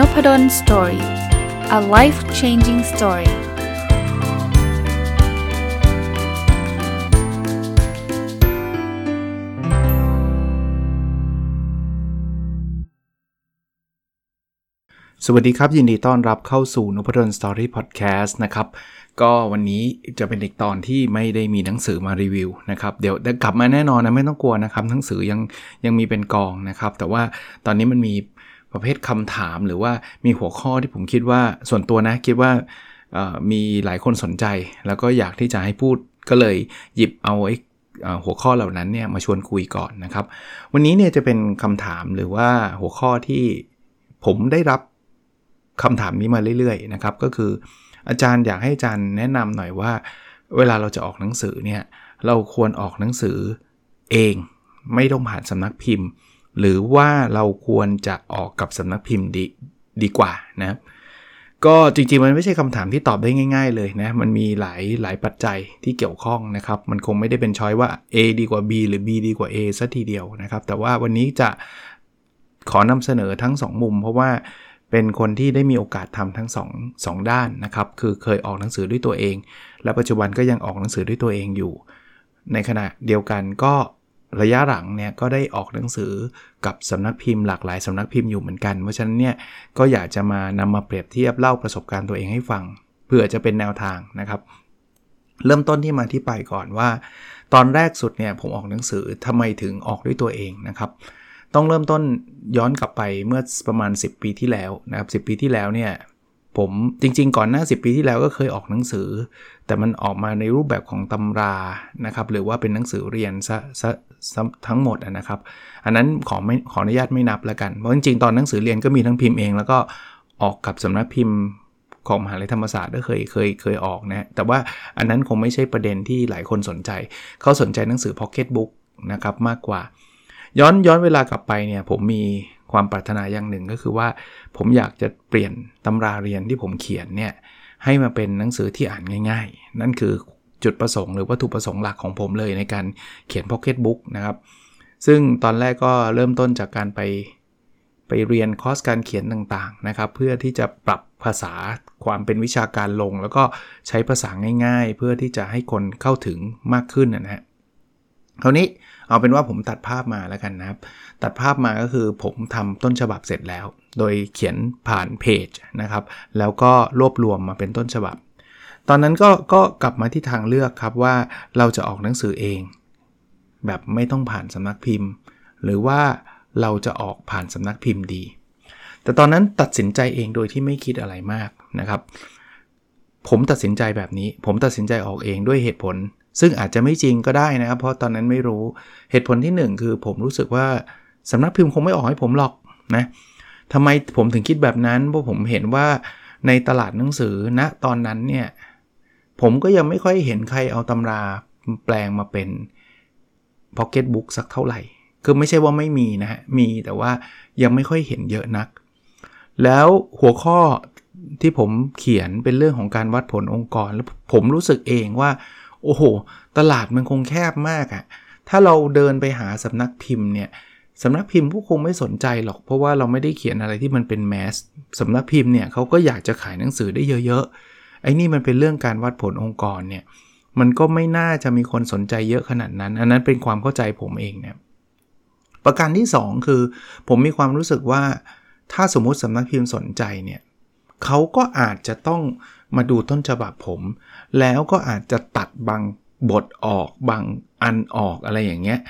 n o p p a d o l story a life changing story สวัสดีครับ ยินดีต้อนรับเข้าสู่นพดล story podcast นะครับ ก็วันนี้จะเป็นอีกตอนที่ไม่ได้มีหนังสือมารีวิวนะครับ เดี๋ยวกลับมาแน่นอนนะ ไม่ต้องกลัวนะครับ หนังสือยังยังมีเป็นกองนะครับ แต่ว่าตอนนี้มันมี ประเภทคำถามหรือว่ามีหัวข้อที่ผมคิดว่าส่วนตัวนะคิดว่ามีหลายคนสนใจ แล้วก็อยากที่จะให้พูดก็เลยหยิบเอาไอ้หัวข้อเหล่านั้นเนี่ยมาชวนคุยก่อนนะครับ วันนี้เนี่ยจะเป็นคำถามหรือว่าหัวข้อที่ผมได้รับคำถามนี้มาเรื่อยๆนะครับ ก็คืออาจารย์อยากให้อาจารย์แนะนำหน่อยว่า เวลาเราจะออกหนังสือเนี่ยเราควรออกหนังสือเอง ไม่ต้องผ่านสำนักพิมพ์ หรือว่าเราควรจะออกกับสำนักพิมพ์ดีดีกว่านะก็จริงๆมันไม่ใช่คำถามที่ตอบได้ง่าย ๆ เลยนะ มันมีหลายหลายปัจจัยที่เกี่ยวข้องนะครับ มันคงไม่ได้เป็นช้อยว่า A ดีกว่า B หรือ B ดีกว่า A ซะทีเดียวนะครับ แต่ว่าวันนี้จะขอนำเสนอทั้ง 2 มุม เพราะว่าเป็นคนที่ได้มีโอกาสทำทั้ง2 2ด้านนะครับ คือเคยออกหนังสือด้วยตัวเอง และปัจจุบันก็ยังออกหนังสือด้วยตัวเองอยู่ ในขณะเดียวกันก็ ระยะหลังเนี่ยก็ได้ออกหนังสือกับสำนักพิมพ์หลากหลายสำนักพิมพ์อยู่เหมือนกัน เพราะฉะนั้นเนี่ยก็อยากจะมานำมาเปรียบเทียบเล่าประสบการณ์ตัวเองให้ฟังเพื่อจะเป็นแนวทางนะครับ เริ่มต้นที่มาที่ไปก่อนว่า ตอนแรกสุดเนี่ยผมออกหนังสือทำไมถึงออกด้วยตัวเองนะครับต้องเริ่มต้นย้อนกลับไปเมื่อประมาณ 10 ปีที่แล้วนะครับ10 ปีที่แล้วเนี่ย ผมจริง ๆ ก่อนหน้า 10 ปีที่แล้วก็เคยออกหนังสือ แต่มันออกมาในรูปแบบของตำรานะครับ หรือว่าเป็นหนังสือเรียนซะซะทั้งหมดนะครับ อันนั้นขอไม่ขออนุญาตไม่นับแล้วกัน เพราะจริงๆ ตอนหนังสือเรียนก็มีทั้งพิมพ์เอง แล้วก็ออกกับสำนักพิมพ์ของมหาลัยธรรมศาสตร์ก็เคยเคยเคยออกนะแต่ว่าอันนั้นคงไม่ใช่ประเด็นที่หลายคนสนใจ เขาสนใจหนังสือพ็อกเก็ตบุ๊กนะครับมากกว่า ย้อนย้อนเวลากลับไปเนี่ยผมมี ความปรารถนาอย่างหนึ่งก็คือว่า ผมอยากจะเปลี่ยนตำราเรียนที่ผมเขียนเนี่ยให้มาเป็นหนังสือที่อ่านง่าย ๆ นั่นคือจุดประสงค์หรือวัตถุประสงค์หลักของผมเลยในการเขียนพ็อกเก็ตบุ๊กนะครับ ซึ่งตอนแรกก็เริ่มต้นจากการไปไปเรียนคอร์สการเขียนต่างๆนะครับ เพื่อที่จะปรับภาษาความเป็นวิชาการลง แล้วก็ใช้ภาษาง่าย ๆ เพื่อที่จะให้คนเข้าถึงมากขึ้นนะฮะคราวนี้เอาเป็นว่าผมตัดภาพมาแล้วกันนะครับ ตัดภาพมาก็คือผมทำต้นฉบับเสร็จแล้ว โดยเขียนผ่านเพจนะครับ แล้วก็รวบรวมมาเป็นต้นฉบับ ตอนนั้นก็ก็กลับมาที่ทางเลือกครับว่าเราจะออกหนังสือเอง แบบไม่ต้องผ่านสำนักพิมพ์ หรือว่าเราจะออกผ่านสำนักพิมพ์ดี แต่ตอนนั้นตัดสินใจเองโดยที่ไม่คิดอะไรมากนะครับ ผมตัดสินใจแบบนี้ ผมตัดสินใจออกเองด้วยเหตุผล ซึ่งอาจจะไม่จริงก็ได้นะครับ เพราะตอนนั้นไม่รู้ เหตุผลที่ 1 คือผมรู้สึกว่า สำนักพิมพ์คงไม่ออกให้ผมหรอกนะทำไมผมถึงคิดแบบนั้นเพราะผมเห็นว่าในตลาดหนังสือณนะตอนนั้นเนี่ยผมก็ยังไม่ค่อยเห็นใครเอาตำราแปลงมาเป็นพ็อกเก็ตบุ๊กสักเท่าไหร่ คือไม่ใช่ว่าไม่มีนะฮะ มีแต่ว่ายังไม่ค่อยเห็นเยอะนัก แล้วหัวข้อที่ผมเขียนเป็นเรื่องของการวัดผลองค์กร แล้วผมรู้สึกเองว่า โอ้โห ตลาดมันคงแคบมากอะถ้าเราเดินไปหาสำนักพิมพ์เนี่ย สำนักพิมพ์ผู้คงไม่สนใจหรอก เพราะว่าเราไม่ได้เขียนอะไรที่มันเป็นแมสสำนักพิมพ์เนี่ยเขาก็อยากจะขายหนังสือได้เยอะๆ ไอ้นี่มันเป็นเรื่องการวัดผลองค์กรเนี่ย มันก็ไม่น่าจะมีคนสนใจเยอะขนาดนั้น อันนั้นเป็นความเข้าใจผมเองเนี่ยประการที่ 2 คือ ผมมีความรู้สึกว่าถ้าสมมุติสำนักพิมพ์สนใจเนี่ยเขาก็อาจจะต้องมาดูต้นฉบับผม แล้วก็อาจจะตัดบางบทออกบางอันออกอะไรอย่างเงี้ย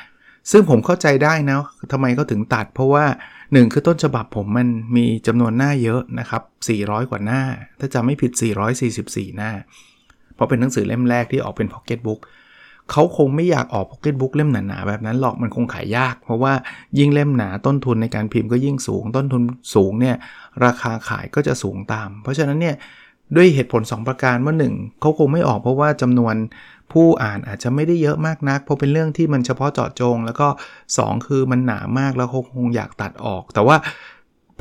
ซึ่งผมเข้าใจได้นะทำไมเขาถึงตัด เพราะว่า 1 คือต้นฉบับผมมันมีจำนวนหน้าเยอะนะครับ 400 กว่าหน้า ถ้าจำไม่ผิด 444 หน้า เพราะเป็นหนังสือเล่มแรกที่ออกเป็นพ็อกเก็ตบุ๊กเขาคงไม่อยากออกพ็อกเก็ตบุ๊กเล่มหนาๆแบบนั้นหรอกมันคงขายยาก เพราะว่ายิ่งเล่มหนาต้นทุนในการพิมพ์ก็ยิ่งสูง ต้นทุนสูงเนี่ยราคาขายก็จะสูงตาม เพราะฉะนั้นเนี่ย ด้วยเหตุผล 2 ประการว่า 1เขาคงไม่ออกเพราะว่าจำนวนผู้อ่านอาจจะไม่ได้เยอะมากนัก เพราะเป็นเรื่องที่มันเฉพาะเจาะจง แล้วก็ 2 คือมันหนามากแล้วเขาคงอยากตัดออก แต่ว่า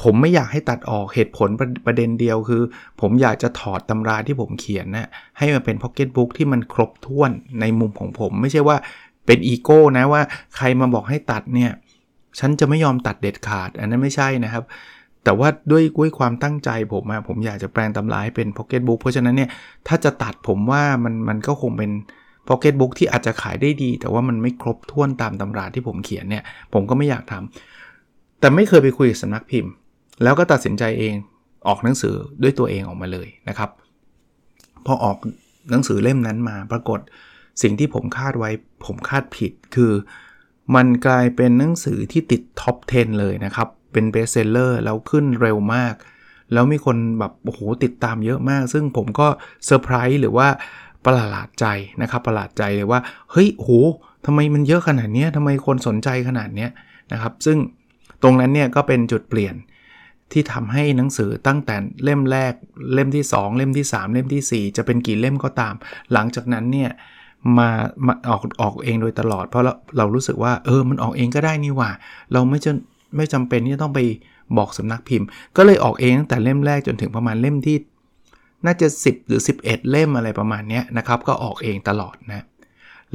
ผมไม่อยากให้ตัดออกเหตุผลประประเด็นเดียวคือ ผมอยากจะถอดตำราที่ผมเขียนนะให้มันเป็นพ็อกเก็ตบุ๊กที่มันครบถ้วนในมุมของผม ไม่ใช่ว่าเป็นอีโก้นะว่าใครมาบอกให้ตัดเนี่ยฉันจะไม่ยอมตัดเด็ดขาด อันนั้นไม่ใช่นะครับ แต่ว่าด้วยด้วยความตั้งใจผมอะผมอยากจะแปลงตำราให้เป็นพ็อกเก็ตบุ๊กเพราะฉะนั้นเนี่ยถ้าจะตัดผมว่ามันมันก็คงเป็นพ็อกเก็ตบุ๊กที่อาจจะขายได้ดี แต่ว่ามันไม่ครบถ้วนตามตำราที่ผมเขียนเนี่ย ผมก็ไม่อยากทำแต่ไม่เคยไปคุยกับสำนักพิมพ์ แล้วก็ตัดสินใจเองออกหนังสือด้วยตัวเองออกมาเลยนะครับ พอออกหนังสือเล่มนั้นมาปรากฏสิ่งที่ผมคาดไว้ผมคาดผิดคือ มันกลายเป็นหนังสือที่ติด top 10 เลยนะครับ เป็น bestseller แล้วขึ้นเร็วมาก แล้วมีคนแบบโอ้โหติดตามเยอะมาก ซึ่งผมก็เซอร์ไพรส์หรือว่าประหลาดใจนะครับประหลาดใจเลยว่า เฮ้ยโหทำไมมันเยอะขนาดนี้ทำไมคนสนใจขนาดนี้นะครับ ซึ่งตรงนั้นเนี่ยก็เป็นจุดเปลี่ยนที่ทำให้หนังสือตั้งแต่เล่มแรกเล่มที่ 2 เล่มที่ 3 เล่มที่ 4 จะเป็นกี่เล่มก็ตาม หลังจากนั้นเนี่ยมามาออกออกเองโดยตลอด เพราะเราเรารู้สึกว่าเออมันออกเองก็ได้นี่ว่า เราไม่จะ ไม่จำเป็นที่จะต้องไปบอกสำนักพิมพ์ ก็เลยออกเองตั้งแต่เล่มแรกจนถึงประมาณเล่มที่ น่าจะ 10 หรือ 11 เล่มอะไรประมาณนี้นะครับ ก็ออกเองตลอดนะ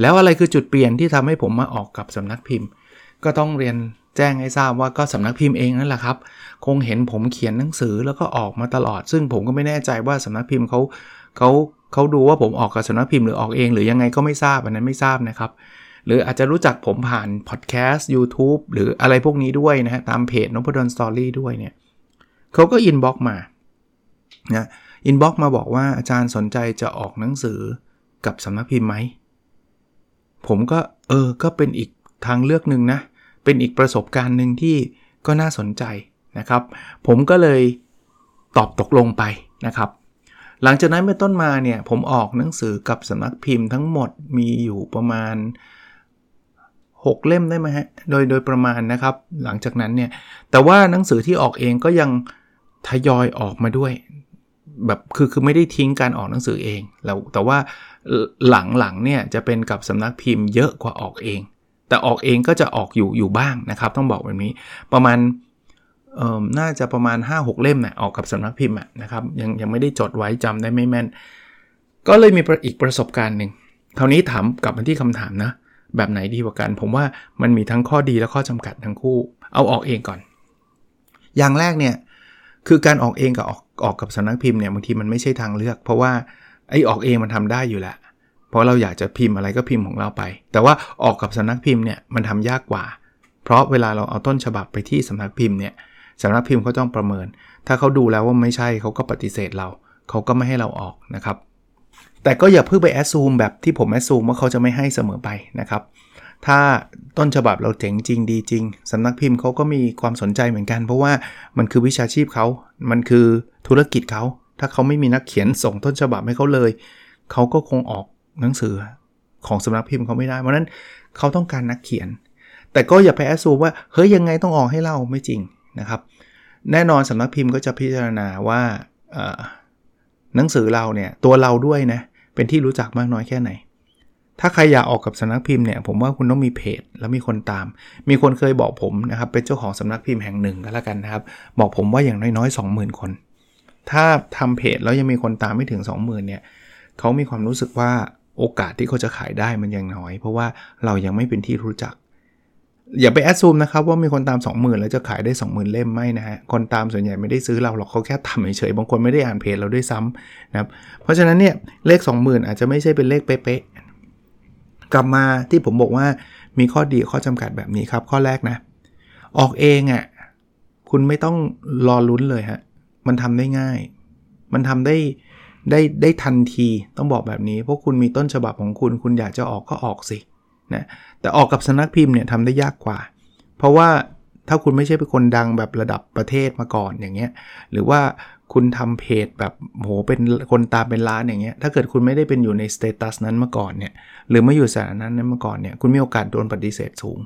แล้วอะไรคือจุดเปลี่ยนที่ทำให้ผมมาออกกับสำนักพิมพ์ ก็ต้องเรียนแจ้งให้ทราบว่าก็สำนักพิมพ์เองนั่นแหละครับ คงเห็นผมเขียนหนังสือแล้วก็ออกมาตลอด ซึ่งผมก็ไม่แน่ใจว่าสำนักพิมพ์เขาเขาเขาดูว่าผมออกกับสำนักพิมพ์หรือออกเอง หรือยังไงก็ไม่ทราบอันนั้นไม่ทราบนะครับ หรืออาจจะรู้จักผมผ่านพอดแคสต์ YouTube หรืออะไรพวกนี้ด้วยนะฮะ ตามเพจ Nopadol's Story ด้วยเนี่ยเขาก็ inbox มานะ inbox มาบอกว่าอาจารย์สนใจจะออกหนังสือกับสำนักพิมพ์ไหม ผมก็เออ ก็เป็นอีกทางเลือกหนึ่งนะ เป็นอีกประสบการณ์หนึ่งที่ก็น่าสนใจนะครับ ผมก็เลยตอบตกลงไปนะครับ หลังจากนั้นเป็นต้นมาเนี่ย ผมออกหนังสือกับสำนักพิมพ์ทั้งหมดมีอยู่ประมาณ 6 เล่มได้ไหมฮะโดยโดยประมาณนะครับ หลังจากนั้นเนี่ย แต่ว่าหนังสือที่ออกเองก็ยังทยอยออกมาด้วย แบบคือคือไม่ได้ทิ้งการออกหนังสือเองแล้วแต่ว่าหลังๆเนี่ยจะเป็นกับสำนักพิมพ์เยอะกว่าออกเอง แต่ออกเองก็จะออกอยู่อยู่บ้างนะครับ ต้องบอกแบบนี้ประมาณเอ่อน่าจะประมาณ 5-6 เล่มนะออกกับสำนักพิมพ์นะครับยังยังไม่ได้จดไว้จำได้ไม่แม่น ก็เลยมีอีกประสบการณ์หนึ่งคราวนี้ถามกลับมาที่คำถามนะ แบบไหนดีกว่ากัน ผมว่ามันมีทั้งข้อดีและข้อจำกัดทั้งคู่ เอาออกเองก่อน อย่างแรกเนี่ยคือการออกเองกับออกออกกับสำนักพิมพ์เนี่ยบางทีมันไม่ใช่ทางเลือก เพราะว่าไอ้ออกเองมันทำได้อยู่แล้วราะเราอยากจะพิมพ์อะไรก็พิมพ์ของเราไป แต่ว่าออกกับสำนักพิมพ์เนี่ยมันทำยากกว่า เพราะเวลาเราเอาต้นฉบับไปที่สำนักพิมพ์เนี่ยสำนักพิมพ์เขาต้องประเมิน ถ้าเขาดูแล้วว่าไม่ใช่เขาก็ปฏิเสธเราเขาก็ไม่ให้เราออกนะครับ แต่ก็อย่าเพิ่งไปแอดซูมแบบที่ผมแอดซูมว่าเขาจะไม่ให้เสมอไปนะครับ ถ้าต้นฉบับเราเจ๋งจริงดีจริงสำนักพิมพ์เขาก็มีความสนใจเหมือนกัน เพราะว่ามันคือวิชาชีพเขา มันคือธุรกิจเขา ถ้าเขาไม่มีนักเขียนส่งต้นฉบับให้เขาเลย เขาก็คงออกหนังสือของสำนักพิมพ์เขาไม่ได้ เพราะนั้นเขาต้องการนักเขียน แต่ก็อย่าไปแอสซูมว่าเฮ้ยยังไงต้องออกให้เราไม่จริงนะครับ แน่นอนสำนักพิมพ์ก็จะพิจารณาว่าหนังสือเราเนี่ยตัวเราด้วยนะ เป็นที่รู้จักมากน้อยแค่ไหน ถ้าใครอยากออกกับสำนักพิมพ์เนี่ยผมว่าคุณต้องมีเพจแล้วมีคนตาม มีคนเคยบอกผมนะครับเป็นเจ้าของสำนักพิมพ์แห่งหนึ่งก็แล้วกันนะครับ บอกผมว่าอย่างน้อยๆ 20,000 คน ถ้าทำเพจแล้วยังมีคนตามไม่ถึง 20,000เนี่ยเขามีความรู้สึกว่าโอกาสที่เขาจะขายได้มันยังน้อย เพราะว่าเรายังไม่เป็นที่รู้จัก อย่าไปแอดซูมนะครับว่ามีคนตาม 20,000 แล้วจะขายได้ 20,000 เล่มไม่นะฮะ คนตามส่วนใหญ่ไม่ได้ซื้อเราหรอกเขาแค่ทำเฉยๆบางคนไม่ได้อ่านเพจเราด้วยซ้ำนะครับเพราะฉะนั้นเนี่ยเลข 20,000 อาจจะไม่ใช่เป็นเลขเป๊ะๆกลับมาที่ผมบอกว่ามีข้อดีข้อจำกัดแบบนี้ครับ ข้อแรกนะ ออกเองอะ่ะคุณไม่ต้องรอลุ้นเลยฮะมันทำได้ง่าย มันทำได้ได้ได้ทันทีต้องบอกแบบนี้เพราะคุณมีต้นฉบับของคุณ คุณอยากจะออกก็ออกสิ นะแต่ออกกับสนักพิมพ์เนี่ยทำได้ยากกว่า เพราะว่าถ้าคุณไม่ใช่เป็นคนดังแบบระดับประเทศมาก่อนอย่างเงี้ยหรือว่าคุณทำเพจแบบโหเป็นคนตามเป็นล้านอย่างเงี้ยถ้าเกิดคุณไม่ได้เป็นอยู่ในสเตตัสนั้นมาก่อนเนี่ยหรือไม่อยู่สถานะนั้นมาก่อนเนี่ยคุณมีโอกาสโดนปฏิเสธสูง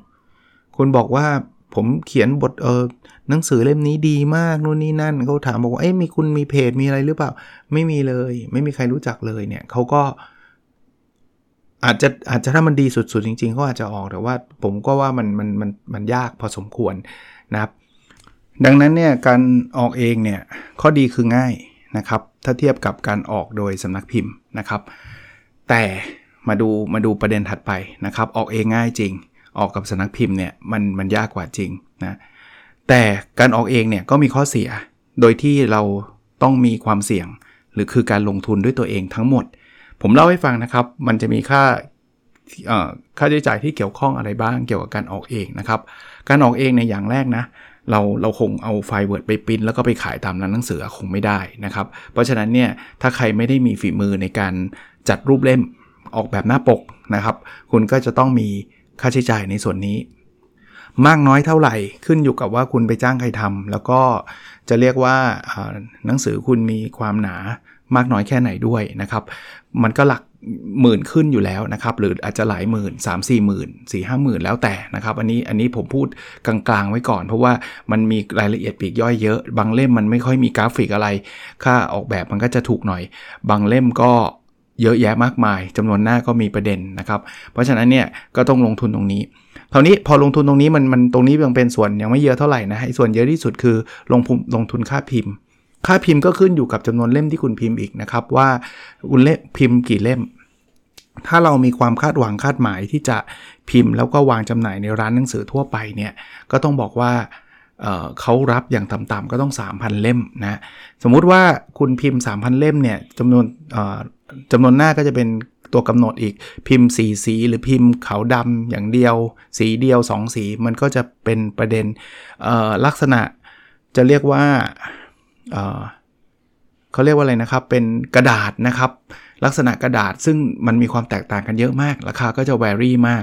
คุณบอกว่าผมเขียนบทเออหนังสือเล่มนี้ดีมากนู่นนี่นั่นเขาถามบอกว่าเอ้ยมีคุณมีเพจมีอะไรหรือเปล่า ไม่มีเลย ไม่มีใครรู้จักเลยเนี่ยเขาก็ อาจจะอาจจะถ้ามันดีสุดๆ จริงๆเขาอาจจะออกแต่ว่าผมก็ว่ามันมันมันมันยากพอสมควรนะครับดังนั้นเนี่ยการออกเองเนี่ยข้อดีคือง่ายนะครับ ถ้าเทียบกับการออกโดยสำนักพิมพ์นะครับ แต่มาดูมาดูประเด็นถัดไปนะครับ ออกเองง่ายจริง ออกกับสำนักพิมพ์เนี่ยมันมันยากกว่าจริงนะแต่การออกเองเนี่ยก็มีข้อเสียโดยที่เราต้องมีความเสี่ยง หรือคือการลงทุนด้วยตัวเองทั้งหมด ผมเล่าให้ฟังนะครับ มันจะมีค่าค่าใช้จ่ายที่เกี่ยวข้องอะไรบ้างเกี่ยวกับการออกเองนะครับ การออกเองในอย่างแรกนะเราเราคงเอาไฟล์ Word ไปปริ้นแล้วก็ไปขายตามร้านหนังสือคงไม่ได้นะครับ เพราะฉะนั้นเนี่ยถ้าใครไม่ได้มีฝีมือในการจัดรูปเล่มออกแบบหน้าปกนะครับ คุณก็จะต้องมีค่าใช้จ่ายในส่วนนี้ มากน้อยเท่าไหร่ขึ้นอยู่กับว่าคุณไปจ้างใครทำแล้วก็จะเรียกว่าหนังสือคุณมีความหนา มากน้อยแค่ไหนด้วยนะครับ มันก็หลักหมื่นขึ้นอยู่แล้วนะครับ หรืออาจจะหลายหมื่น 3 4 0 0 0 0 4 5หมื่นแล้วแต่นะครับ อันนี้อันนี้ผมพูดกลางๆไว้ก่อน เพราะว่ามันมีรายละเอียดปีกย่อยเยอะ บางเล่มมันไม่ค่อยมีกราฟิกอะไร ค่าออกแบบมันก็จะถูกหน่อย บางเล่มก็เยอะแยะมากมายจำนวนหน้าก็มีประเด็นนะครับ เพราะฉะนั้นเนี่ยก็ต้องลงทุนตรงนี้คราวนี้พอลงทุนตรงนี้มันมันตรงนี้ยังเป็นส่วนยังไม่เยอะเท่าไหร่นะไอ้ส่วนเยอะที่สุดคือลงลงทุนค่าพิมพ์ ค่าพิมพ์ก็ขึ้นอยู่กับจำนวนเล่มที่คุณพิมพ์อีกนะครับ ว่าคุณเล่มพิมพ์กี่เล่ม ถ้าเรามีความคาดหวังคาดหมายที่จะพิมพ์แล้วก็วางจำหน่ายในร้านหนังสือทั่วไปเนี่ยก็ต้องบอกว่าเขารับอย่างต่ำๆก็ต้อง 3,000 เล่มนะสมมุติว่าคุณพิมพ์ 3,000 เล่มเนี่ยจำนวนจำนวนหน้าก็จะเป็นตัวกำหนดอีกพิมพ์สีสี หรือพิมพ์ขาวดำอย่างเดียว สีเดียว 2 สี มันก็จะเป็นประเด็นลักษณะจะเรียกว่า เขาเรียกว่าอะไรนะครับ เป็นกระดาษนะครับ ลักษณะกระดาษซึ่งมันมีความแตกต่างกันเยอะมาก ราคาก็จะแวรี่มาก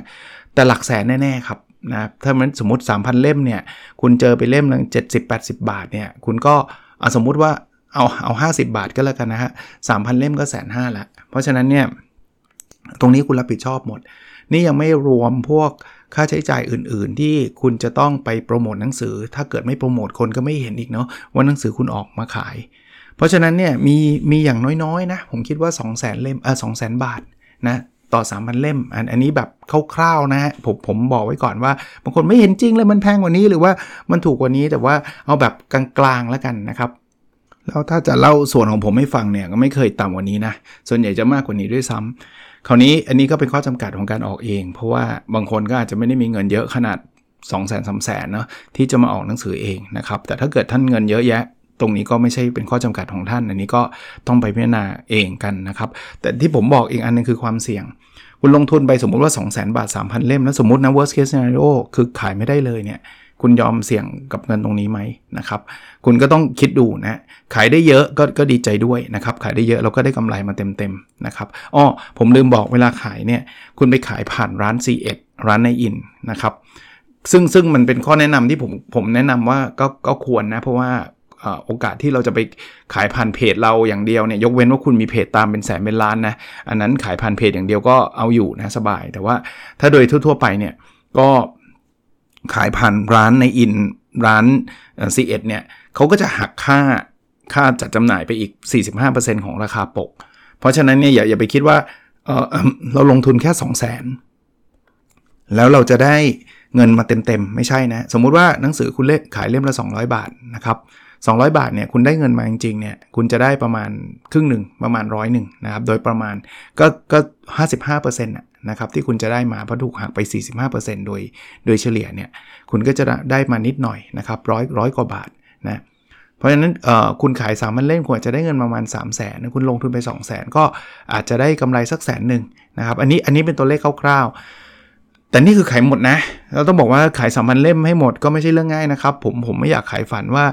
แต่หลักแสนแน่ ๆ ครับนะถ้ามันสมมติ 3,000 เล่มเนี่ย คุณเจอไปเล่มละ70-80 บาทเนี่ย คุณก็สมมุติว่าเอาเอา 50 บาทก็แล้วกันนะฮะสามพันเล่มก็แสนห้าละ เพราะฉะนั้นเนี่ย ตรงนี้คุณรับผิดชอบหมด นี่ยังไม่รวมพวก ค่าใช้จ่ายอื่น ๆ ที่คุณจะต้องไปโปรโมทหนังสือ ถ้าเกิดไม่โปรโมทคนก็ไม่เห็นอีกเนาะว่าหนังสือคุณออกมาขาย เพราะฉะนั้นเนี่ยมีมีอย่างน้อยๆนะผมคิดว่า 2 0 0 0 0 0เล่มเออสองแสนบาทนะต่อ 3,000 เล่ม อันอันนี้แบบคร่าวๆนะฮะผมผมบอกไว้ก่อนว่าบางคนไม่เห็นจริงเลยมันแพงกว่านี้หรือว่ามันถูกกว่านี้แต่ว่าเอาแบบกลางๆแล้วกันนะครับแล้วถ้าจะเล่าส่วนของผมให้ฟังเนี่ยก็ไม่เคยต่ำกว่านี้นะส่วนใหญ่จะมากกว่านี้ด้วยซ้ำ คราวนี้อันนี้ก็เป็นข้อจำกัดของการออกเอง เพราะว่าบางคนก็อาจจะไม่ได้มีเงินเยอะขนาด 2 0 0 0 0 0 3 0 0 0 0เนาะที่จะมาออกหนังสือเองนะครับแต่ถ้าเกิดท่านเงินเยอะแยะ ตรงนี้ก็ไม่ใช่เป็นข้อจำกัดของท่าน อันนี้ก็ต้องไปพิจารณาเองกันนะครับแต่ที่ผมบอกอีกอันนึงคือความเสี่ยง คุณลงทุนไปสมมุติว่า 2 0 0 0 0 0 บาท 3,000 เล่มแล้วสมมตินะ worst case scenario คือขายไม่ได้เลยเนี่ย คุณยอมเสี่ยงกับเงินตรงนี้ไหมนะครับ คุณก็ต้องคิดดูนะขายได้เยอะก็ก็ดีใจด้วยนะครับ ขายได้เยอะเราก็ได้กำไรมาเต็มๆนะครับอ้อผมลืมบอกเวลาขายเนี่ย คุณไปขายผ่านร้าน C1 ร้านในอินนะครับ ซึ่งซึ่งมันเป็นข้อแนะนำที่ผมผมแนะนำว่าก็ก็ควรนะ เพราะว่าโอกาสที่เราจะไปขายผ่านเพจเราอย่างเดียวเนี่ยยกเว้นว่าคุณมีเพจตามเป็นแสนเป็นล้านนะอันนั้นขายผ่านเพจอย่างเดียวก็เอาอยู่นะสบาย แต่ว่าถ้าโดยทั่วๆไปเนี่ยก็ ขายผ่านร้านในอินร้านซีเอ็ดเนี่ยเขาก็จะหักค่าค่าจัดจำหน่ายไปอีก 45%ของราคาปก เพราะฉะนั้นเนี่ยอย่าอย่าไปคิดว่าเเราลงทุนแค่ 2 0 0 0 0 0แล้วเราจะได้เงินมาเต็มๆ ไม่ใช่นะ สมมุติว่าหนังสือคุณเล่ขายเล่มละ 200 บาทนะครับ 200 บาทเนี่ยคุณได้เงินมาจริงๆเนี่ยคุณจะได้ประมาณครึ่งหนึ่งประมาณร้อยหนึ่งนะครับโดยประมาณก็ก็55%นะนะครับที่คุณจะได้มาเพราะถูกหักไป 45%โดยโดยเฉลี่ยเนี่ยคุณก็จะได้มานิดหน่อยนะครับร้อยร้อยกว่าบาทนะเพราะฉะนั้นคุณขาย3ามเล่มควรจะได้เงินประมาณ 3 0 0แสนคุณลงทุนไป 2 0 0แสนก็อาจจะได้กำไรสักแสนหนึ่งนะครับอันนี้อันนี้เป็นตัวเลขคร่าวๆ แต่นี่คือขายหมดนะ เราต้องบอกว่าขายสามพันเล่มให้หมดก็ไม่ใช่เรื่องง่ายนะครับ ผมผมไม่อยากขายฝันว่า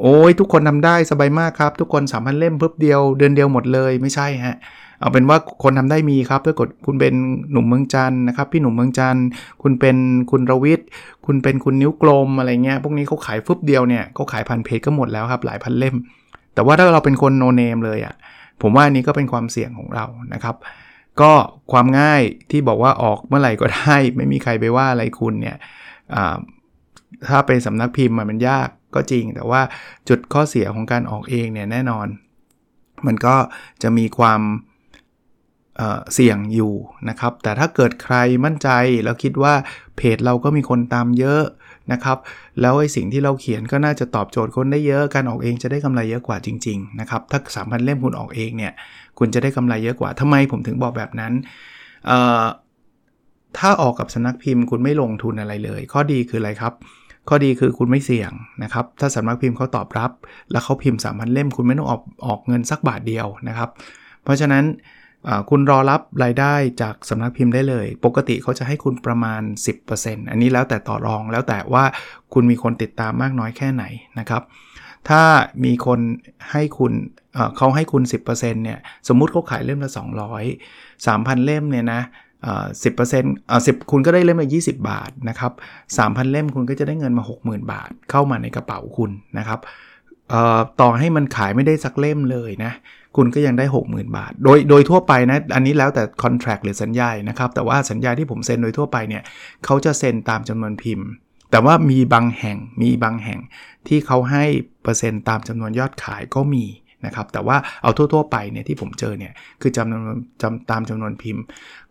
โอ้ยทุกคนทาได้สบายมากครับ ทุกคนสามพันเล่มปุ๊บเดียวเดือนเดียวหมดเลยไม่ใช่ฮะเอาเป็นว่าคนทำได้มีครับถ้ากดคุณเป็นหนุ่มเมืองจันนะครับพี่หนุ่มเมืองจันคุณเป็นคุณรวิทย์คุณเป็นคุณนิ้วกลมอะไรเงี้ยพวกนี้เขาขายฟึบเดียวเนี่ยเขาขายพันเพจก็หมดแล้วครับหลายพันเล่ม แต่ว่าถ้าเราเป็นคนโนเนมเลยอะ่ะผมว่านี้ก็เป็นความเสี่ยงของเรานะครับ ก็ความง่ายที่บอกว่าออกเมื่อไหร่ก็ได้ ไม่มีใครไปว่าอะไรคุณเนี่ยถ้าเป็นสำนักพิมพ์มันยาก ก็จริง แต่ว่าจุดข้อเสียของการออกเองเนี่ยแน่นอน มันก็จะมีความเสี่ยงอยู่นะครับ แต่ถ้าเกิดใครมั่นใจแล้วคิดว่าเพจเราก็มีคนตามเยอะนะครับ แล้วไอ้สิ่งที่เราเขียนก็น่าจะตอบโจทย์คนได้เยอะการออกเองจะได้กำไรเยอะกว่าจริงๆนะครับถ้าสามพันเล่มคุณออกเองเนี่ยคุณจะได้กำไรเยอะกว่าทำไมผมถึงบอกแบบนั้นถ้าออกกับสนักพิมพ์คุณไม่ลงทุนอะไรเลย ข้อดีคืออะไรครับ ข้อดีคือคุณไม่เสี่ยงนะครับ ถ้าสำนักพิมพ์เขาตอบรับ แล้วเขาพิมพ์3,000เล่ม คุณไม่ต้องออกออกเงินสักบาทเดียวนะครับ เพราะฉะนั้นคุณรอรับรายได้จากสำนักพิมพ์ได้เลย ปกติเขาจะให้คุณประมาณ 10%อันนี้แล้วแต่ต่อรองแล้วแต่ว่าคุณมีคนติดตามมากน้อยแค่ไหนนะครับ ถ้ามีคนให้คุณเขาให้คุณ 10%เนี่ย สมมุติเขาขายเล่มละ 200 3,000 เล่มเนี่ยนะ สิบเปอร์เซ็นต์สิบคุณก็ได้เล่มละยี่สิบบาทนะครับสามพันเล่มคุณก็จะได้เงินมา 60,000 บาท เข้ามาในกระเป๋าคุณนะครับต่อให้มันขายไม่ได้สักเล่มเลยนะ คุณก็ยังได้ 60,000 บาท โดยโดยทั่วไปนะ อันนี้แล้วแต่คอนแท็กหรือสัญญานะครับ แต่ว่าสัญญาที่ผมเซ็นโดยทั่วไปเนี่ยเขาจะเซ็นตามจำนวนพิมพ์ แต่ว่ามีบางแห่งมีบางแห่งที่เขาให้เปอร์เซ็นต์ตามจำนวนยอดขายก็มี นะครับ แต่ว่าเอาทั่ว ๆ ไปเนี่ยที่ผมเจอเนี่ยคือจำนวนจำตามจำนวนพิมพ์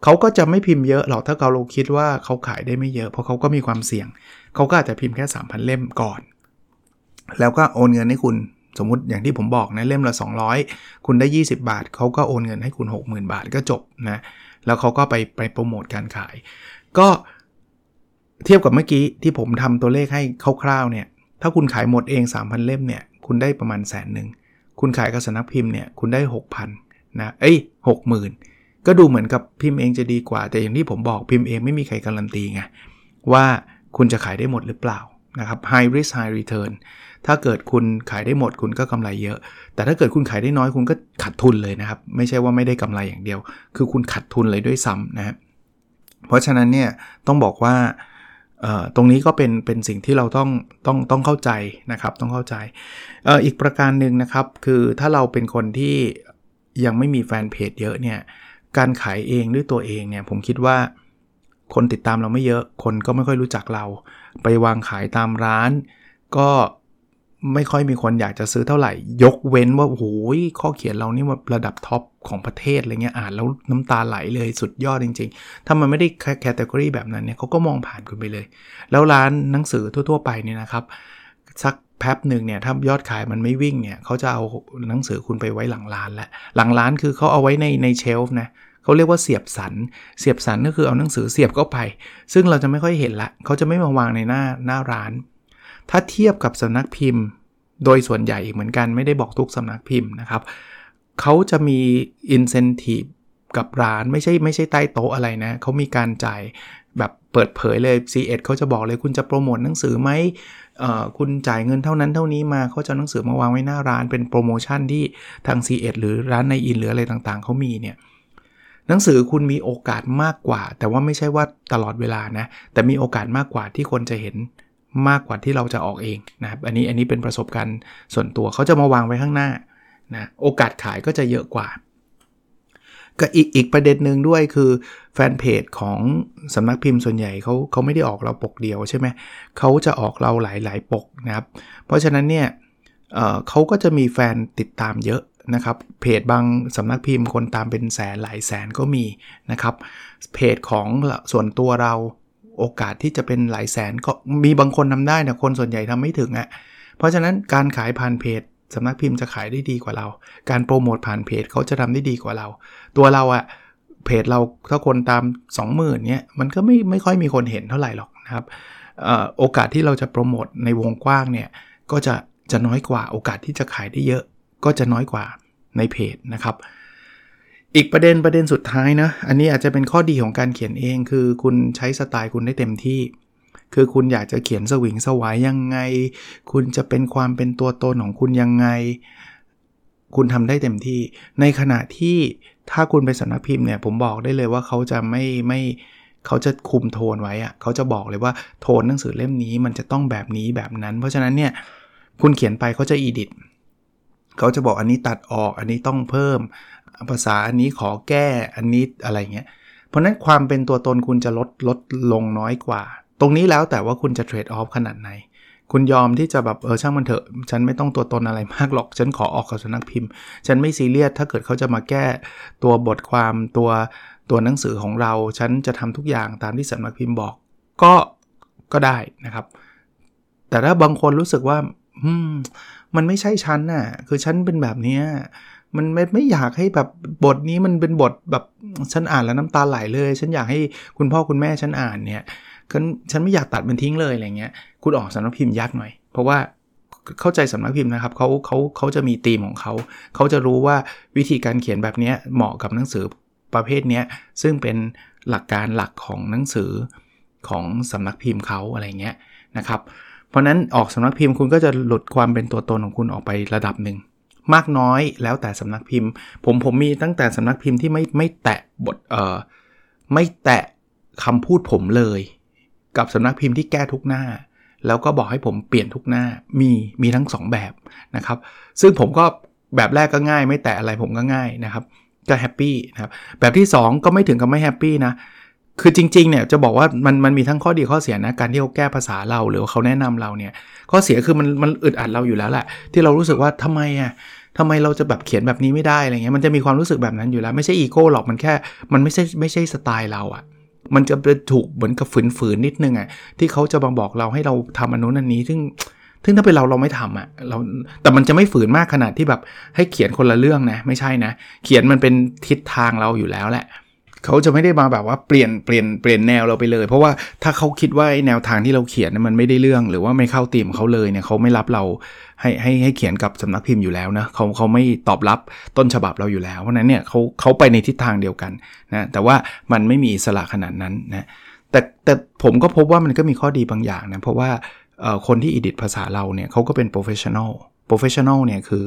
เขาก็จะไม่พิมพ์เยอะหรอกถ้าเราคิดว่าเขาขายได้ไม่เยอะ เพราะเขาก็มีความเสี่ยง เขาก็อาจจะพิมพ์แค่ 3,000 เล่มก่อน แล้วก็โอนเงินให้คุณสมมุติอย่างที่ผมบอกนะเล่มละ 200 คุณได้ 20 บาท เขาก็โอนเงินให้คุณ 60,000 บาทก็จบนะแล้วเขาก็ไปไปโปรโมทการขาย ก็เทียบกับเมื่อกี้ที่ผมทำตัวเลขให้คร่าวๆเนี่ยถ้าคุณขายหมดเอง 3,000 เล่มเนี่ยคุณได้ประมาณแสนหนึ่ง คุณขายกับสนักพิมพ์เนี่ยคุณได้ 6,000นะเอ้ย60,000ก็ดูเหมือนกับพิมพ์เองจะดีกว่า แต่อย่างที่ผมบอกพิมพ์เองไม่มีใครการันตีไงว่าคุณจะขายได้หมดหรือเปล่านะครับ high risk high return ถ้าเกิดคุณขายได้หมดคุณก็กำไรเยอะ แต่ถ้าเกิดคุณขายได้น้อยคุณก็ขาดทุนเลยนะครับ ไม่ใช่ว่าไม่ได้กำไรอย่างเดียว คือคุณขาดทุนเลยด้วยซ้ำนะครับเพราะฉะนั้นเนี่ยต้องบอกว่า ตรงนี้ก็เป็นเป็นสิ่งที่เราต้องต้องต้องเข้าใจนะครับต้องเข้าใจออีกประการหนึ่งนะครับ คือถ้าเราเป็นคนที่ยังไม่มีแฟนเพจเยอะเนี่ยการขายเองด้วยตัวเองเนี่ยผมคิดว่าคนติดตามเราไม่เยอะคนก็ไม่ค่อยรู้จักเรา ไปวางขายตามร้าน ก็ ไม่ค่อยมีคนอยากจะซื้อเท่าไหร่ ยกเว้นว่าโอ้ยข้อเขียนเรานี่ว่าระดับท็อปของประเทศอะไรเงี้ยอ่านแล้วน้ำตาไหลเลยสุดยอดจริง ๆ ถ้ามันไม่ได้แคตตากรีแบบนั้นเนี่ยเขาก็มองผ่านคุณไปเลย แล้วร้านหนังสือทั่ว ๆ ไปเนี่ยนะครับ สักแป๊บหนึ่งเนี่ยถ้ายอดขายมันไม่วิ่งเนี่ยเขาจะเอาหนังสือคุณไปไว้หลังร้านแล้วหลังร้านคือเขาเอาไว้ในในเชลฟ์นะเขาเรียกว่าเสียบสัน เสียบสันก็คือเอาหนังสือเสียบเข้าไป ซึ่งเราจะไม่ค่อยเห็นละเขาจะไม่มาวางในหน้าหน้าร้าน ถ้าเทียบกับสำนักพิมพ์ โดยส่วนใหญ่เหมือนกันไม่ได้บอกทุกสำนักพิมพ์นะครับเขาจะมี incentive กับร้านไม่ใช่ไม่ใช่ใต้โต๊ะอะไรนะเขามีการจ่ายแบบเปิดเผยเลย C1 เขาจะบอกเลยคุณจะโปรโมทหนังสือไหมคุณจ่ายเงินเท่านั้นเท่านี้มาเขาจะหนังสือมาวางไว้หน้าร้านเป็นโปรโมชั่นที่ทาง C1 หรือร้านในอินหรืออะไรต่างๆเขามีเนี่ยหนังสือคุณมีโอกาสมากกว่า แต่ว่าไม่ใช่ว่าตลอดเวลานะแต่มีโอกาสมากกว่าที่คนจะเห็น มากกว่าที่เราจะออกเองนะครับอันนี้อันนี้เป็นประสบการณ์ส่วนตัวเขาจะมาวางไว้ข้างหน้านะโอกาสขายก็จะเยอะกว่าก็อีกอีกประเด็นหนึ่งด้วยคือแฟนเพจของสำนักพิมพ์ส่วนใหญ่เขาเขาไม่ได้ออกเราปกเดียวใช่ไหมเขาจะออกเราหลายหลายปกนะครับ เพราะฉะนั้นเนี่ยเเขาก็จะมีแฟนติดตามเยอะนะครับ เพจบางสำนักพิมพ์คนตามเป็นแสนหลายแสนก็มีนะครับ เพจของส่วนตัวเรา โอกาสที่จะเป็นหลายแสนก็มีบางคนทาได้แต่คนส่วนใหญ่ทำไม่ถึงอะ่ะเพราะฉะนั้นการขายผ่านเพจสำนักพิมพ์จะขายได้ดีกว่าเรา การโปรโมทผ่านเพจเขาจะทำได้ดีกว่าเรา ตัวเราอะเพจเราถ้าคนตาม 20,000เนี้ยมันก็ไม่ไม่ค่อยมีคนเห็นเท่าไหร่หรอกนะครับโอกาสที่เราจะโปรโมทในวงกว้างเนี่ยก็จะจะน้อยกว่าโอกาสที่จะขายได้เยอะ ก็จะน้อยกว่าในเพจนะครับ อีกประเด็นประเด็นสุดท้ายนะ อันนี้อาจจะเป็นข้อดีของการเขียนเอง คือคุณใช้สไตล์คุณได้เต็มที่ คือคุณอยากจะเขียนสวิงสวายยังไง คุณจะเป็นความเป็นตัวตนของคุณยังไง คุณทำได้เต็มที่ ในขณะที่ถ้าคุณไปสำนักพิมพ์เนี่ย ผมบอกได้เลยว่าเขาจะไม่ไม่เขาจะคุมโทนไว้อะเขาจะบอกเลยว่าโทนหนังสือเล่มนี้มันจะต้องแบบนี้แบบนั้น เพราะฉะนั้นเนี่ยคุณเขียนไปเขาจะอีดิทเขาจะบอกอันนี้ตัดออก อันนี้ต้องเพิ่ม ภาษาอันนี้ขอแก้อันนี้อะไรเงี้ย เพราะนั้นความเป็นตัวตนคุณจะลดลดลงน้อยกว่า ตรงนี้แล้วแต่ว่าคุณจะเทรดออฟขนาดไหน คุณยอมที่จะแบบเออช่างมันเถอะ ฉันไม่ต้องตัวตนอะไรมากหรอก ฉันขอออกกับสนักพิมพ์ ฉันไม่ซีเรียสถ้าเกิดเขาจะมาแก้ตัวบทความตัวตัวหนังสือของเรา ฉันจะทำทุกอย่างตามที่สำนักพิมพ์บอก ก็ก็ได้นะครับ แต่ถ้าบางคนรู้สึกว่า อืมมันไม่ใช่ฉันน่ะ คือฉันเป็นแบบนี้ มันไม่ไม่อยากให้แบบบทนี้มันเป็นบทแบบฉันอ่านแล้วน้ำตาไหลเลย ฉันอยากให้คุณพ่อคุณแม่ฉันอ่านเนี่ยฉันไม่อยากตัดมันทิ้งเลยอะไรเงี้ยคุณออกสำนักพิมพ์ยักหน่อย เพราะว่าเข้าใจสำนักพิมพ์นะครับเขาเขาเขาจะมีธีมของเขาเขาจะรู้ว่าวิธีการเขียนแบบนี้เหมาะกับหนังสือประเภทนี้ซึ่งเป็นหลักการหลักของหนังสือของสำนักพิมพ์เขาอะไรเงี้ยนะครับ เพราะนั้นออกสำนักพิมพ์คุณก็จะหลุดความเป็นตัวตนของคุณออกไประดับหนึ่ง มากน้อยแล้วแต่สำนักพิมพ์ ผมผมมีตั้งแต่สำนักพิมพ์ที่ไม่ไม่แตะบทเอ่อไม่แตะคำพูดผมเลย กับสำนักพิมพ์ที่แก้ทุกหน้า แล้วก็บอกให้ผมเปลี่ยนทุกหน้ามีมีทั้ง 2 แบบนะครับ ซึ่งผมก็แบบแรกก็ง่าย ไม่แตะอะไรผมก็ง่ายนะครับ ก็ happy นะครับแบบที่ 2 ก็ไม่ถึงกับไม่ happy นะ คือจริงๆเนี่ยจะบอกว่ามันมันมีทั้งข้อดีข้อเสียนะการที่เขาแก้ภาษาเราหรือเขาแนะนำเราเนี่ยข้อเสียคือมันมันอึดอัดเราอยู่แล้วแหละที่เรารู้สึกว่าทำไมอะทำไมเราจะแบบเขียนแบบนี้ไม่ได้อะไรเงี้ยมันจะมีความรู้สึกแบบนั้นอยู่แล้ว ไม่ใช่อีโก้หรอกมันแค่มันไม่ใช่ไม่ใช่สไตล์เราอะมันจะถูกเหมือนกับฝืนๆนิดนึงอะที่เขาจะมาบอกเราให้เราทำอันนู้นอันนี้ซึ่งซึ่งถ้าเป็นเราเราไม่ทำอะ่ะเราแต่มันจะไม่ฝืนมากขนาดที่แบบให้เขียนคนละเรื่องนะ ไม่ใช่นะ เขียนมันเป็นทิศทางเราอยู่แล้วแหละ เขาจะไม่ได้มาแบบว่าเปลี่ยนเปลี่ยนเปลี่ยนแนวเราไปเลย เพราะว่าถ้าเขาคิดว่าแนวทางที่เราเขียนมันไม่ได้เรื่อง หรือว่าไม่เข้าตีมเขาเลยเนี่ยเขาไม่รับเราให้ให้ให้เขียนกับสำนักพิมพ์อยู่แล้วนะเขาเขาไม่ตอบรับต้นฉบับเราอยู่แล้วเพราะนั้นเนี่ยเขาเขาไปในทิศทางเดียวกันนะแต่ว่ามันไม่มีอิสระขนาดนั้นนะแต่แต่ผมก็พบว่ามันก็มีข้อดีบางอย่างนะเพราะว่าคนที่ edit ภาษาเราเนี่ยเขาก็เป็น professional professional เนี่ยคือ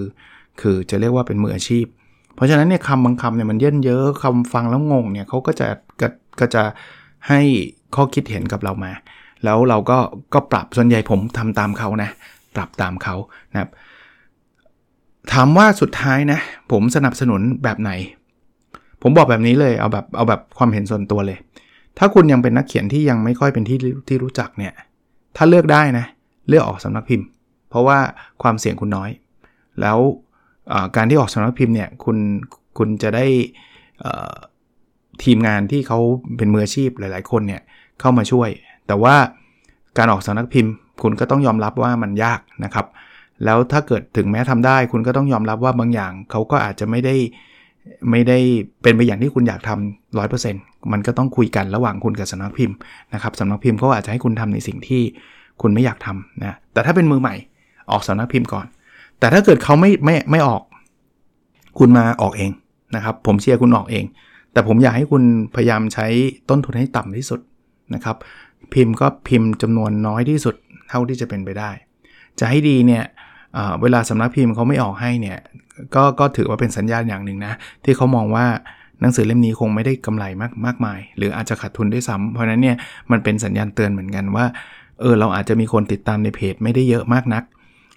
คือจะเรียกว่าเป็นมืออาชีพ เพราะฉะนั้นเนี่ยคำบางคำเนี่ยมันเยินเยอะคำฟังแล้วงงเนี่ยเขาก็จะก็ก็จะให้ข้อคิดเห็นกับเรามา แล้วเราก็ก็ปรับส่วนใหญ่ผมทำตามเขานะ ปรับตามเขานะครับ ถามว่าสุดท้ายนะ ผมสนับสนุนแบบไหน ผมบอกแบบนี้เลยเอาแบบเอาแบบความเห็นส่วนตัวเลย ถ้าคุณยังเป็นนักเขียนที่ยังไม่ค่อยเป็นที่ที่รู้จักเนี่ย ถ้าเลือกได้นะ เลือกออกสำนักพิมพ์ เพราะว่าความเสี่ยงคุณน้อย แล้ว การที่ออกสำนักพิมพ์เนี่ยคุณคุณจะได้ทีมงานที่เขาเป็นมืออาชีพหลาย ๆ คนเนี่ยเข้ามาช่วย แต่ว่าการออกสำนักพิมพ์ คุณก็ต้องยอมรับว่ามันยากนะครับ แล้วถ้าเกิดถึงแม้ทำได้ คุณก็ต้องยอมรับว่าบางอย่างเขาก็อาจจะไม่ได้ไม่ได้เป็นไปอย่างที่คุณอยากทำร้อยเปอร์เซนต์มันก็ต้องคุยกันระหว่างคุณกับสำนักพิมพ์นะครับสำนักพิมพ์เขาอาจจะให้คุณทำในสิ่งที่คุณไม่อยากทำนะแต่ถ้าเป็นมือใหม่ ออกสำนักพิมพ์ก่อน แต่ถ้าเกิดเขาไม่ไม่ไม่ออก คุณมาออกเองนะครับ ผมเชียร์คุณออกเอง แต่ผมอยากให้คุณพยายามใช้ต้นทุนให้ต่ำที่สุดนะครับ พิมพ์ก็พิมพ์จำนวนน้อยที่สุดเท่าที่จะเป็นไปได้ จะให้ดีเนี่ยเวลาสำนักพิมพ์เขาไม่ออกให้เนี่ยก็ก็ถือว่าเป็นสัญญาณอย่างหนึ่งนะ ที่เขามองว่าหนังสือเล่มนี้คงไม่ได้กำไรมากมากมาย หรืออาจจะขาดทุนด้วยซ้ำเพราะนั้นเนี่ยมันเป็นสัญญาณเตือนเหมือนกันว่าเออเราอาจจะมีคนติดตามในเพจไม่ได้เยอะมากนัก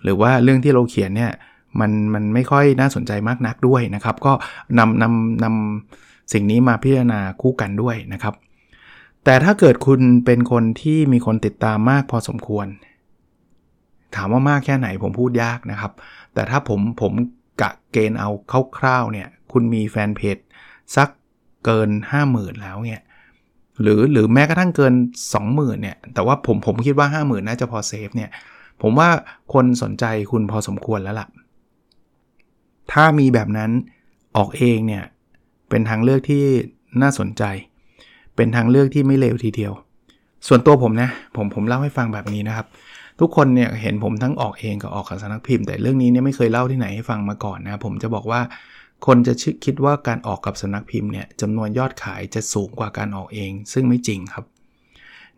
หรือว่าเรื่องที่เราเขียนเนี่ยมันมันไม่ค่อยน่าสนใจมากนักด้วยนะครับ ก็นำนำนำสิ่งนี้มาพิจารณาคู่กันด้วยนะครับ แต่ถ้าเกิดคุณเป็นคนที่มีคนติดตามมากพอสมควร ถามว่ามากแค่ไหนผมพูดยากนะครับ แต่ถ้าผมผมกะเกณฑ์เอาคร่าวๆเนี่ยคุณมีแฟนเพจสักเกิน 50,000 แล้วเนี่ยหรือหรือแม้กระทั่งเกิน 20,000เนี่ยแต่ว่าผมผมคิดว่า 50,000 น่าจะพอเซฟเนี่ย ผมว่าคนสนใจคุณพอสมควรแล้วล่ะ ถ้ามีแบบนั้นออกเองเนี่ย เป็นทางเลือกที่น่าสนใจ เป็นทางเลือกที่ไม่เลวทีเดียว ส่วนตัวผมนะ ผมผมเล่าให้ฟังแบบนี้นะครับ ทุกคนเนี่ยเห็นผมทั้งออกเองกับออกกับสนักพิมพ์ แต่เรื่องนี้เนี่ยไม่เคยเล่าที่ไหนให้ฟังมาก่อนนะผมจะบอกว่าคนจะคิดว่าการออกกับสนักพิมพ์เนี่ยจำนวนยอดขายจะสูงกว่าการออกเอง ซึ่งไม่จริงครับ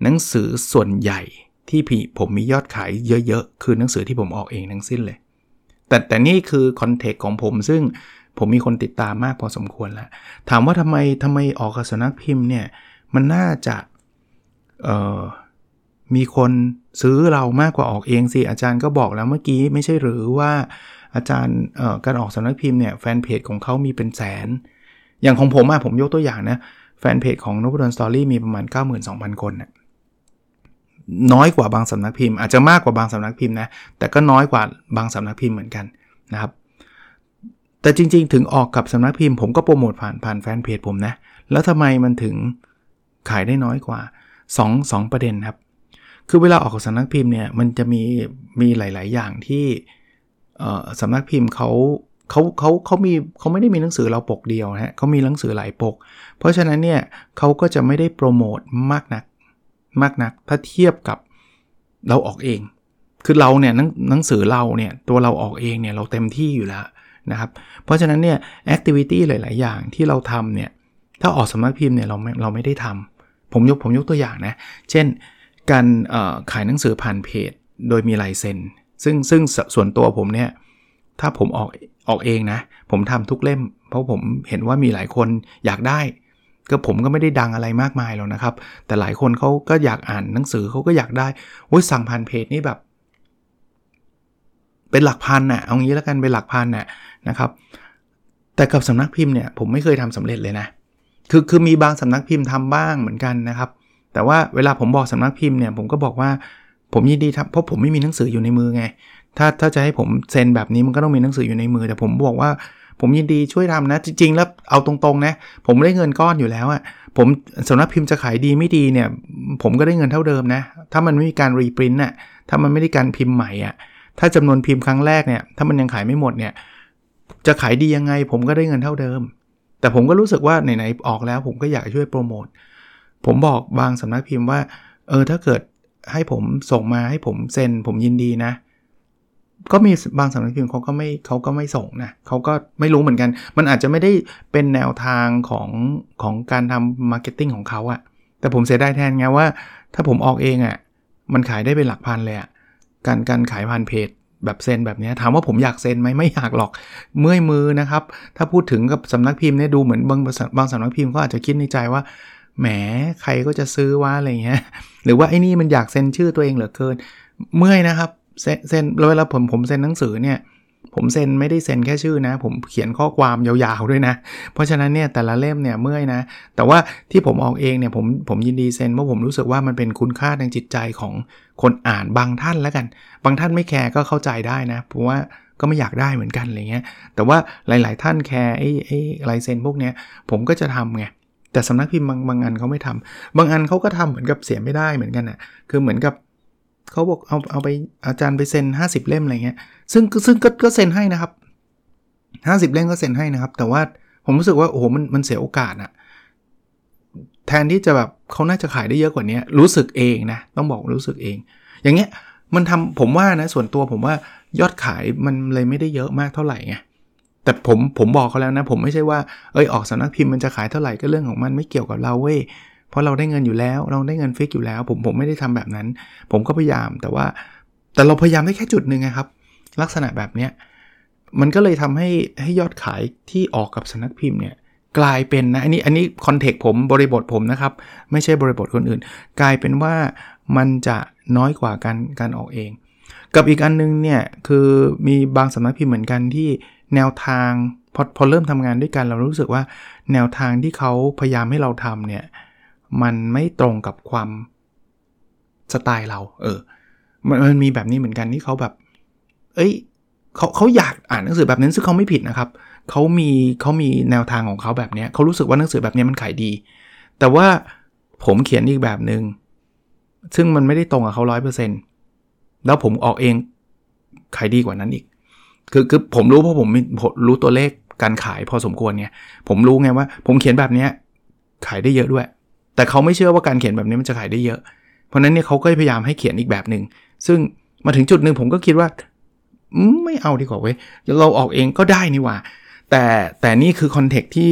หนังสือส่วนใหญ่ ที่ผมมียอดขายเยอะๆ คือหนังสือที่ผมออกเองทั้งสิ้นเลย แต่แต่นี่คือคอนเทกต์ของผมซึ่งผมมีคนติดตามมากพอสมควรแล้ว ถามว่าทำไมทำไมออกกับสนักพิมพ์เนี่ย มันน่าจะเอ่อมีคนซื้อเรามากกว่าออกเองสิ อาจารย์ก็บอกแล้วเมื่อกี้ไม่ใช่หรือว่าอาจารย์เอ่อการออกสนักพิมพ์เนี่ยแฟนเพจของเขามีเป็นแสน อย่างของผมอะผมยกตัวอย่างนะ แฟนเพจของนพดลสตอรี่มีประมาณ 92,000 คนนะ น้อยกว่าบางสำนักพิมพ์ อาจจะมากกว่าบางสำนักพิมพ์นะแต่ก็น้อยกว่าบางสำนักพิมพ์เหมือนกันนะครับแต่จริง ๆ ถึงออกกับสำนักพิมพ์ผมก็โปรโมทผ่านผ่านแฟนเพจผมนะแล้วทำไมมันถึงขายได้น้อยกว่า 2 2 ประเด็นครับคือเวลาออกกับสำนักพิมพ์เนี่ยมันจะมีมีหลาย ๆ อย่างที่สำนักพิมพ์เขาเขาเขาเขามีเขาไม่ได้มีหนังสือเราปกเดียวนะเขามีหนังสือหลายปก เพราะฉะนั้นเนี่ยเขาก็จะไม่ได้โปรโมทมากนัก มากนัก ถ้าเทียบกับเราออกเอง คือเราเนี่ยหนังสือเราเนี่ยตัวเราออกเองเนี่ยเราเต็มที่อยู่แล้วนะครับ เพราะฉะนั้นเนี่ยแอคทิวิตี้หลาย ๆ อย่างที่เราทำเนี่ยถ้าออกสำนักพิมพ์เนี่ยเราไม่เราไม่ได้ทำผมยกผมยกตัวอย่างนะ เช่น การขายหนังสือผ่านเพจ โดยมีลายเซ็นซึ่งซึ่งส่วนตัวผมเนี่ยถ้าผมออกออกเองนะ ผมทำทุกเล่ม เพราะผมเห็นว่ามีหลายคนอยากได้ ก็ผมก็ไม่ได้ดังอะไรมากมายหรอกนะครับ แต่หลายคนเขาก็อยากอ่านหนังสือเขาก็อยากได้โอ้ยสั่งผ่านเพจนี่แบบ เป็นหลักพันนะ่ะเอางี้แล้วกันเป็นหลักพันน่ะนะครับ แต่กับสำนักพิมพ์เนี่ยผมไม่เคยทำสำเร็จเลยนะคือคือมีบางสำนักพิมพ์ทำบ้างเหมือนกันนะครับ แต่ว่าเวลาผมบอกสำนักพิมพ์เนี่ยผมก็บอกว่าผมยินดีทำเพราะผมไม่มีหนังสืออยู่ในมือไง ถ้าถ้าจะให้ผมเซ็นแบบนี้มันก็ต้องมีหนังสืออยู่ในมือ แต่ผมบอกว่า ผมยินดีช่วยทำนะ จริง ๆ แล้วเอาตรงๆนะ ผมได้เงินก้อนอยู่แล้วอะ่ะผมสำนักพิมพ์จะขายดีไม่ดีเนี่ย ผมก็ได้เงินเท่าเดิมนะ ถ้ามันไม่มีการรีปรินต์อะถ้ามันไม่ได้การพิมพ์ใหม่อะถ้าจำนวนพิมพ์ครั้งแรกเนี่ย ถ้ามันยังขายไม่หมดเนี่ย จะขายดียังไง ผมก็ได้เงินเท่าเดิม แต่ผมก็รู้สึกว่าไหนๆออกแล้วผมก็อยากช่วยโปรโมท ผมบอกบางสำนักพิมพ์ว่า เออถ้าเกิดให้ผมส่งมาให้ผมเซ็น ผมยินดีนะ ก็มีบางสำนักพิมพ์เขาก็ไม่เขาก็ไม่ส่งนะเขาก็ไม่รู้เหมือนกัน มันอาจจะไม่ได้เป็นแนวทางของของการทำ marketing ของเขาอะแต่ผมเสียดายแทนไงว่า ถ้าผมออกเองอะมันขายได้เป็นหลักพันเลยอะการการขายผ่านเพจแบบเซ็นแบบนี้ถามว่าผมอยากเซ็นไหมไม่อยากหรอก เมื่อยมือนะครับ ถ้าพูดถึงกับสำนักพิมพ์เนี่ยดูเหมือนบางบางสำนักพิมพ์ก็อาจจะคิดในใจว่าแหมใครก็จะซื้อว่าอะไรเงี้ยหรือว่าไอ้นี่มันอยากเซ็นชื่อตัวเองเหลือเกิน เมื่อยนะครับ เซ็นเวลาผมผมเซ็นหนังสือเนี่ยผมเซ็นไม่ได้เซ็นแค่ชื่อนะ ผมเขียนข้อความยาวๆด้วยนะ เพราะฉะนั้นเนี่ยแต่ละเล่มเนี่ยเมื่อยนะ แต่ว่าที่ผมออกเองเนี่ยผมผมยินดีเซ็นเพราะผมรู้สึกว่ามันเป็นคุณค่าทางจิตใจของคนอ่านบางท่านแล้วกัน บางท่านไม่แคร์ก็เข้าใจได้นะเพราะว่าก็ไม่อยากได้เหมือนกันอะไรเงี้ยแต่ว่าหลาย ๆ ท่านแคร์ไอ้ไอ้ลายเซ็นพวกเนี้ยผมก็จะทำไงแต่สำนักพิมพ์บางบางอันเขาไม่ทำบางอันเขาก็ทำเหมือนกับเสียไม่ได้เหมือนกันนะ่ะคือเหมือนกับ เขาบอกเอาเอาไปอาจารย์ไปเซ็น 50 เล่มอะไรเงี้ย ซึ่งซึ่งก็ก็เซ็นให้นะครับ 50 เล่มก็เซ็นให้นะครับ แต่ว่าผมรู้สึกว่าโอ้โหมันมันเสียโอกาสอะแทนที่จะแบบเขาน่าจะขายได้เยอะกว่านี้รู้สึกเองนะต้องบอกรู้สึกเอง อย่างเงี้ยมันทำผมว่านะส่วนตัวผมว่ายอดขายมันเลยไม่ได้เยอะมากเท่าไหร่ไงแต่ผมผมบอกเขาแล้วนะ ผมไม่ใช่ว่าเอ้ยออกสำนักพิมพ์มันจะขายเท่าไหร่ก็เรื่องของมันไม่เกี่ยวกับเราเว้ย เพราะเราได้เงินอยู่แล้ว เราได้เงินฟิกอยู่แล้ว ผมผมไม่ได้ทำแบบนั้น ผมก็พยายามแต่ว่า แต่เราพยายามได้แค่จุดหนึ่งนะครับ ลักษณะแบบเนี้ยมันก็เลยทำให้ให้ยอดขายที่ออกกับสนักพิมพ์เนี่ยกลายเป็นนะอันนี้อันนี้คอนเทกต์ผมบริบทผมนะครับ ไม่ใช่บริบทคนอื่น กลายเป็นว่ามันจะน้อยกว่าการการออกเอง กับอีกอันนึงเนี่ยคือมีบางสำนักพิมพ์เหมือนกันที่แนวทางพอพอเริ่มทำงานด้วยกันเรารู้สึกว่าแนวทางที่เขาพยายามให้เราทำเนี่ย มันไม่ตรงกับความสไตล์เรา เออ มันมันมีแบบนี้เหมือนกันที่เขาแบบ เอ้ยเขาเขาอยากอ่านหนังสือแบบนั้นซึ่งเขาไม่ผิดนะครับ เขามีเขามีแนวทางของเขาแบบนี้เขารู้สึกว่าหนังสือแบบนี้มันขายดี แต่ว่าผมเขียนอีกแบบหนึง่งซึ่งมันไม่ได้ตรงกับเขาร้อยเปอร์เซ็นต์แล้วผมออกเองขายดีกว่านั้นอีก คือคือผมรู้เพราะผมรู้ตัวเลขการขายพอสมควรเนี่ย ผมรู้ไงว่า ผมเขียนแบบนี้ขายได้เยอะด้วย แต่เขาไม่เชื่อว่าการเขียนแบบนี้มันจะขายได้เยอะ เพราะนั้นเนี่ยเขาก็พยายามให้เขียนอีกแบบหนึ่ง ซึ่งมาถึงจุดหนึ่งผมก็คิดว่า ไม่เอาดีกว่าเว้ยเราออกเองก็ได้นี่ว่า แต่แต่นี่คือคอนเทกต์ที่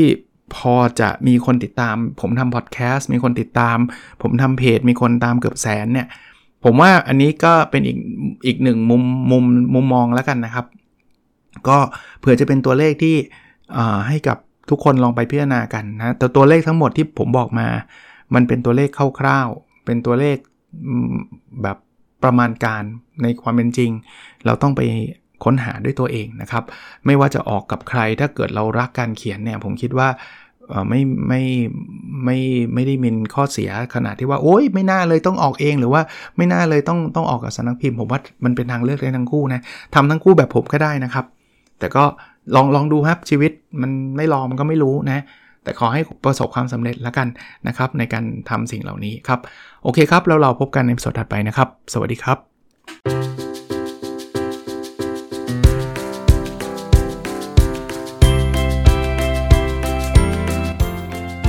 พอจะมีคนติดตาม ผมทำพอดแคสต์มีคนติดตาม ผมทำเพจ มีคนตามเกือบแสนเนี่ย ผมว่าอันนี้ก็เป็นอีกอีกหนึ่งมุมมุมมุมมองแล้วกันนะครับ ก็เผื่อจะเป็นตัวเลขที่ให้กับทุกคนลองไปพิจารณากันนะแต่ตัวเลขทั้งหมดที่ผมบอกมา มันเป็นตัวเลขคร่าวๆ เป็นตัวเลขแบบประมาณการในความเป็นจริง เราต้องไปค้นหาด้วยตัวเองนะครับ ไม่ว่าจะออกกับใครถ้าเกิดเรารักการเขียนเนี่ยผมคิดว่าไม่ไม่ไม่ไม่ได้มีข้อเสียขนาดที่ว่าโอ๊ยไม่น่าเลยต้องออกเองหรือว่าไม่น่าเลยต้องต้องออกกับสนักพิมพ์ผมว่ามันเป็นทางเลือกได้ทั้งคู่นะทำทั้งคู่แบบผมก็ได้นะครับ แต่ก็ลองลองดูครับชีวิตมันไม่ลองมันก็ไม่รู้นะ แต่ขอให้ประสบความสำเร็จละกันนะครับในการทำสิ่งเหล่านี้ครับ โอเคครับ แล้วเราพบกันในสดถัดไปนะครับ สวัสดีครับ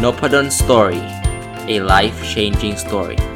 n o p a d o n Story a life changing story